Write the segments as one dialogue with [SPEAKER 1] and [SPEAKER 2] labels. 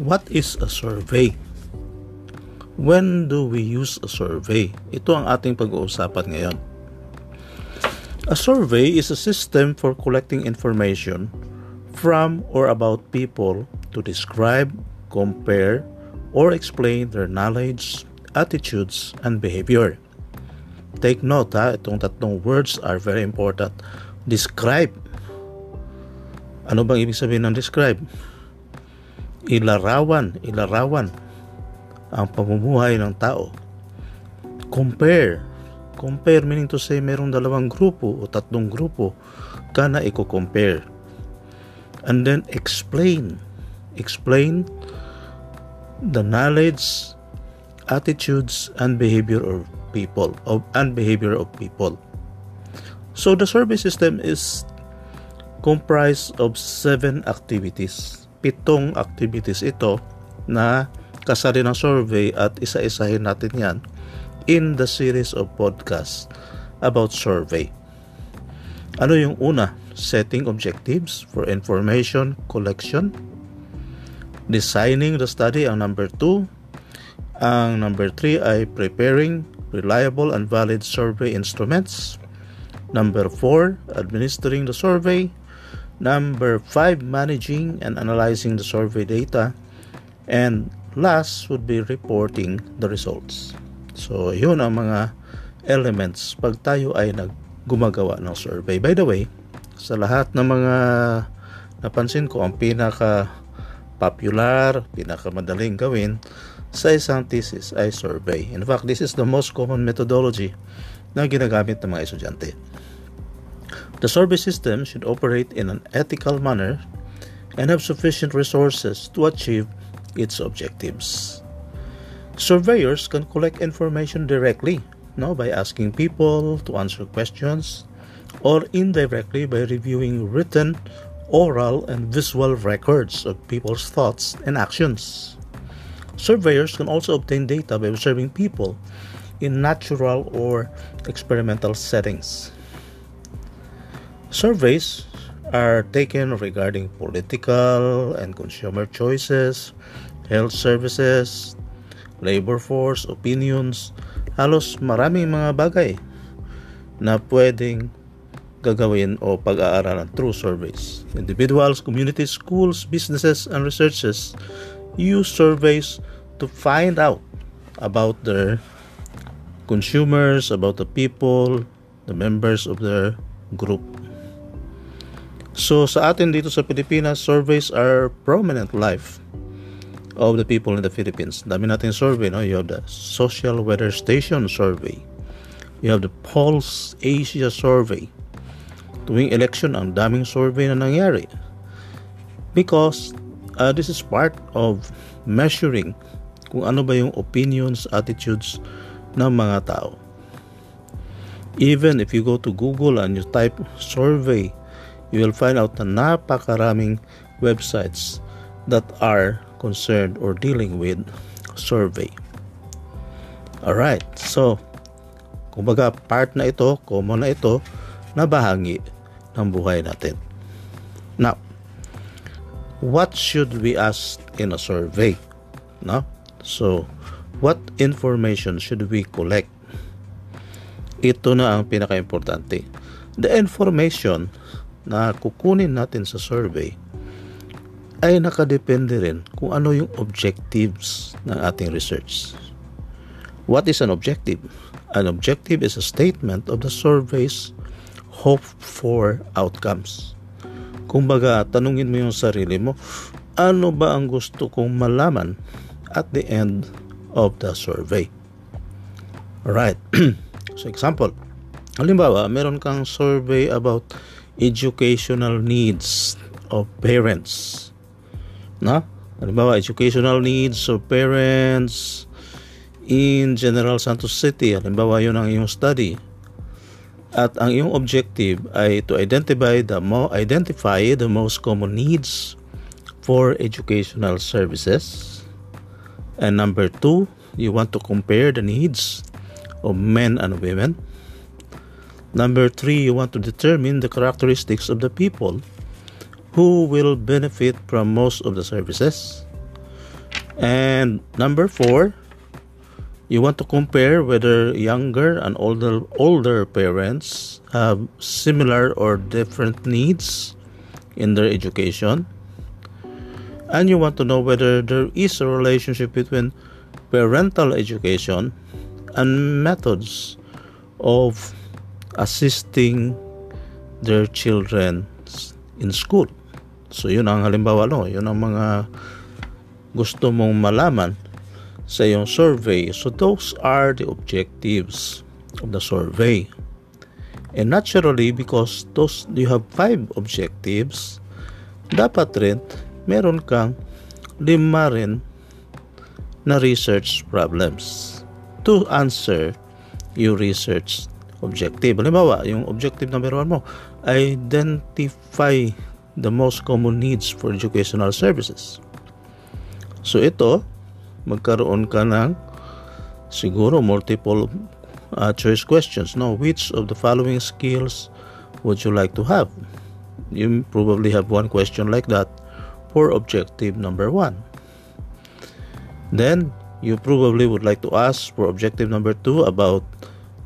[SPEAKER 1] What is a survey? When do we use a survey? Ito ang ating pag-uusapan ngayon. A survey is a system for collecting information from or about people to describe, compare, or explain their knowledge, attitudes, and behavior. Take note ha, itong tatlong words are very important. Describe. Ano bang ibig sabihin ng describe? Ilarawan, ilarawan ang pamumuhay ng tao. Compare. Compare meaning to say merong dalawang grupo o tatlong grupo ka na i-compare. And then explain. Explain the knowledge, attitudes, and behavior of people of and behavior of people. So the survey system is comprised of seven activities. Pitong activities ito na kasali ng survey at isa-isahin natin yan in the series of podcasts about survey. Ano yung una? Setting objectives for information collection. Designing the study ang number 2. Ang number 3 ay preparing reliable and valid survey instruments. Number 4, administering the survey. Number 5, managing and analyzing the survey data. And last would be reporting the results. So, yun ang mga elements pag tayo ay naggumagawa ng survey. By the way, sa lahat ng mga napansin ko, ang pinaka popular, pinaka madaling gawin sa isang thesis ay survey. In fact, this is the most common methodology na ginagamit ng mga estudyante. The survey system should operate in an ethical manner and have sufficient resources to achieve its objectives. Surveyors can collect information directly no, by asking people to answer questions or indirectly by reviewing written, oral, and visual records of people's thoughts and actions. Surveyors can also obtain data by observing people in natural or experimental settings. Surveys are taken regarding political and consumer choices, health services, labor force, opinions, halos maraming mga bagay na pwedeng gagawin o pag-aaralan through surveys. Individuals, communities, schools, businesses, and researchers use surveys to find out about their consumers, about the people, the members of their group. So sa atin dito sa Pilipinas, surveys are prominent life of the people in the Philippines. Dami natin survey, no? You have the Social Weather Station survey. You have the Pulse Asia survey. Tuwing election, ang daming survey na nangyari. Because uh, this is part of measuring kung ano ba yung opinions, attitudes ng mga tao. Even if you go to Google and you type survey you will find out na napakaraming websites that are concerned or dealing with survey. Alright, so kumbaga part na ito, common na ito, na bahagi ng buhay natin. Now, what should we ask in a survey? No? So, what information should we collect? Ito na ang pinaka-importante. The information na kukunin natin sa survey ay nakadepende rin kung ano yung objectives ng ating research. What is an objective? An objective is a statement of the survey's hope for outcomes. Kumbaga, tanungin mo yung sarili mo, ano ba ang gusto kong malaman at the end of the survey? Alright. so example, halimbawa, meron kang survey about educational needs of parents. Na? Halimbawa, educational needs of parents in General Santos City. Halimbawa, yun ang iyong study. At ang iyong objective ay to identify the mo identify the most common needs for educational services. And number two, you want to compare the needs of men and women Number three, you want to determine the characteristics of the people who will benefit from most of the services. And number four, you want to compare whether younger and older older parents have similar or different needs in their education. And you want to know whether there is a relationship between parental education and methods of assisting their children in school. So yun ang halimbawa no, yun ang mga gusto mong malaman sa iyong survey. So those are the objectives of the survey. And naturally, because those you have five objectives, dapat rin meron kang lima rin na research problems to answer your research objective. Halimbawa, yung objective number one mo, identify the most common needs for educational services. So ito, magkaroon ka ng siguro multiple uh, choice questions. No, which of the following skills would you like to have? You probably have one question like that for objective number one. Then you probably would like to ask for objective number two about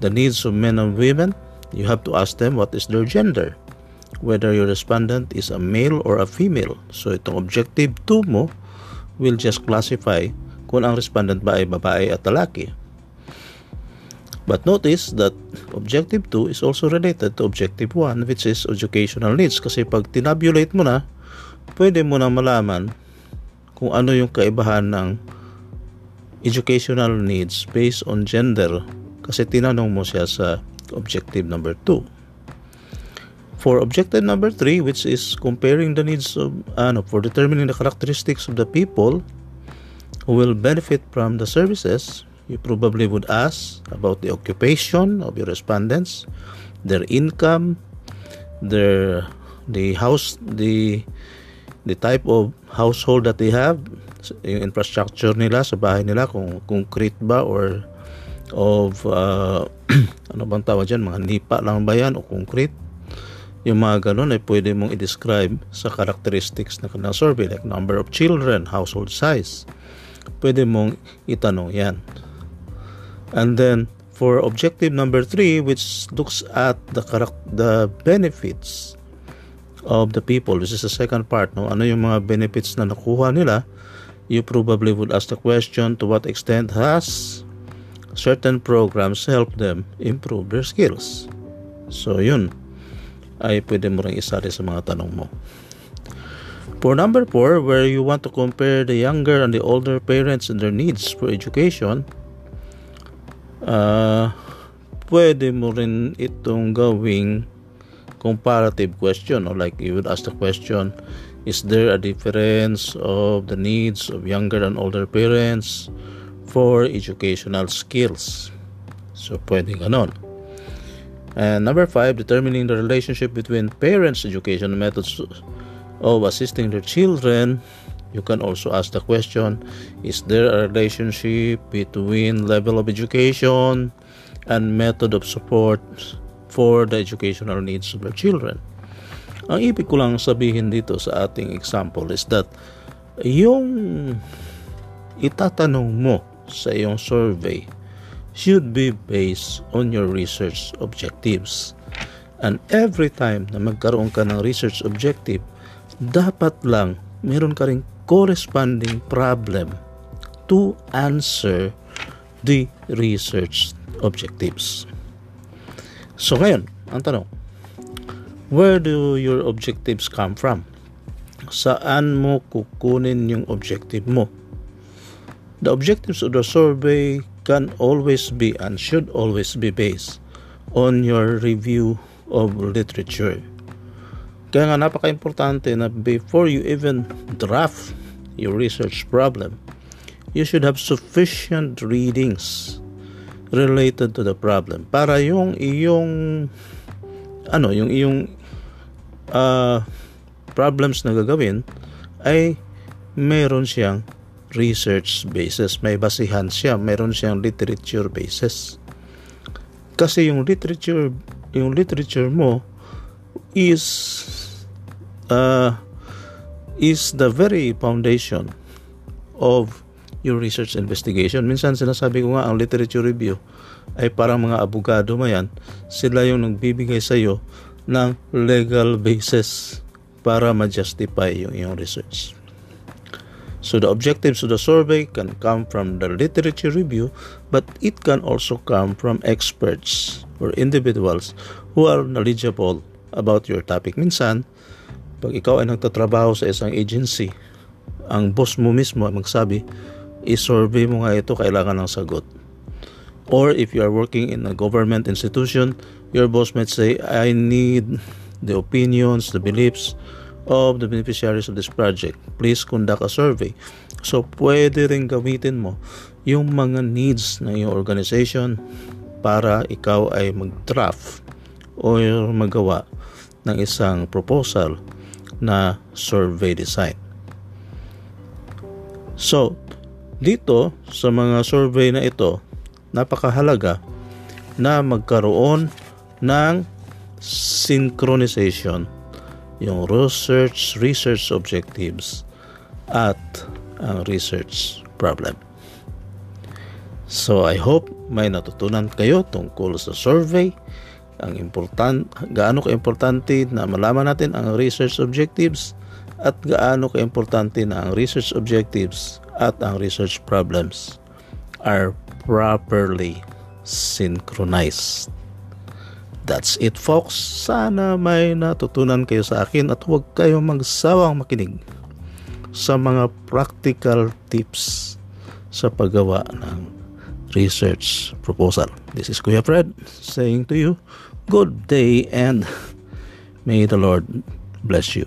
[SPEAKER 1] the needs of men and women. You have to ask them what is their gender, whether your respondent is a male or a female. So itong objective 2 mo will just classify kung ang respondent ba ay babae at lalaki. But notice that objective 2 is also related to objective 1 which is educational needs kasi pag tinabulate mo na, pwede mo na malaman kung ano yung kaibahan ng educational needs based on gender kasi tinanong mo siya sa objective number 2. For objective number 3, which is comparing the needs of, ano, for determining the characteristics of the people who will benefit from the services, you probably would ask about the occupation of your respondents, their income, their the house, the the type of household that they have, yung infrastructure nila sa bahay nila kung concrete ba or of uh, ano bang tawag dyan, mga nipa lang ba yan o concrete yung mga ganun ay pwede mong i-describe sa characteristics na kanilang survey like number of children, household size. Pwede mong itanong yan. And then, for objective number three, which looks at the the benefits of the people, this is the second part, no? ano yung mga benefits na nakuha nila, you probably would ask the question to what extent has certain programs help them improve their skills. So, yun ay pwede mo rin isali sa mga tanong mo. For number 4, where you want to compare the younger and the older parents and their needs for education, uh, pwede mo rin itong gawing comparative question or like you would ask the question is there a difference of the needs of younger and older parents for educational skills so pwede ganon And number five, determining the relationship between parents' education methods of assisting their children. You can also ask the question Is there a relationship between level of education and method of support for the educational needs of their children? Ang ibig ko lang sabihin dito sa ating example is that yung itatanong mo sa iyong survey should be based on your research objectives. And every time na magkaroon ka ng research objective, dapat lang meron ka rin corresponding problem to answer the research objectives. So ngayon, ang tanong, where do your objectives come from? Saan mo kukunin yung objective mo? The objectives of the survey can always be and should always be based on your review of literature. Kaya nga napaka-importante na before you even draft your research problem, you should have sufficient readings related to the problem para yung iyong ano yung iyong uh, problems na gagawin ay meron siyang research basis. May basihan siya, meron siyang literature basis. Kasi yung literature, yung literature mo is uh, is the very foundation of your research investigation. Minsan sinasabi ko nga ang literature review ay parang mga abogado mayan. Sila yung nagbibigay sa iyo ng legal basis para ma-justify yung iyong research. So the objectives of the survey can come from the literature review, but it can also come from experts or individuals who are knowledgeable about your topic. Minsan, pag ikaw ay nagtatrabaho sa isang agency, ang boss mo mismo ay magsabi, i-survey mo nga ito, kailangan ng sagot. Or if you are working in a government institution, your boss might say, I need the opinions, the beliefs of the beneficiaries of this project. Please conduct a survey. So, pwede rin gamitin mo yung mga needs ng iyong organization para ikaw ay mag-draft o magawa ng isang proposal na survey design. So, dito sa mga survey na ito, napakahalaga na magkaroon ng synchronization yung research research objectives at ang research problem. So I hope may natutunan kayo tungkol sa survey ang important gaano ka-importante na malaman natin ang research objectives at gaano ka-importante na ang research objectives at ang research problems are properly synchronized. That's it folks. Sana may natutunan kayo sa akin at huwag kayong magsawang makinig sa mga practical tips sa paggawa ng research proposal. This is Kuya Fred saying to you, good day and may the Lord bless you.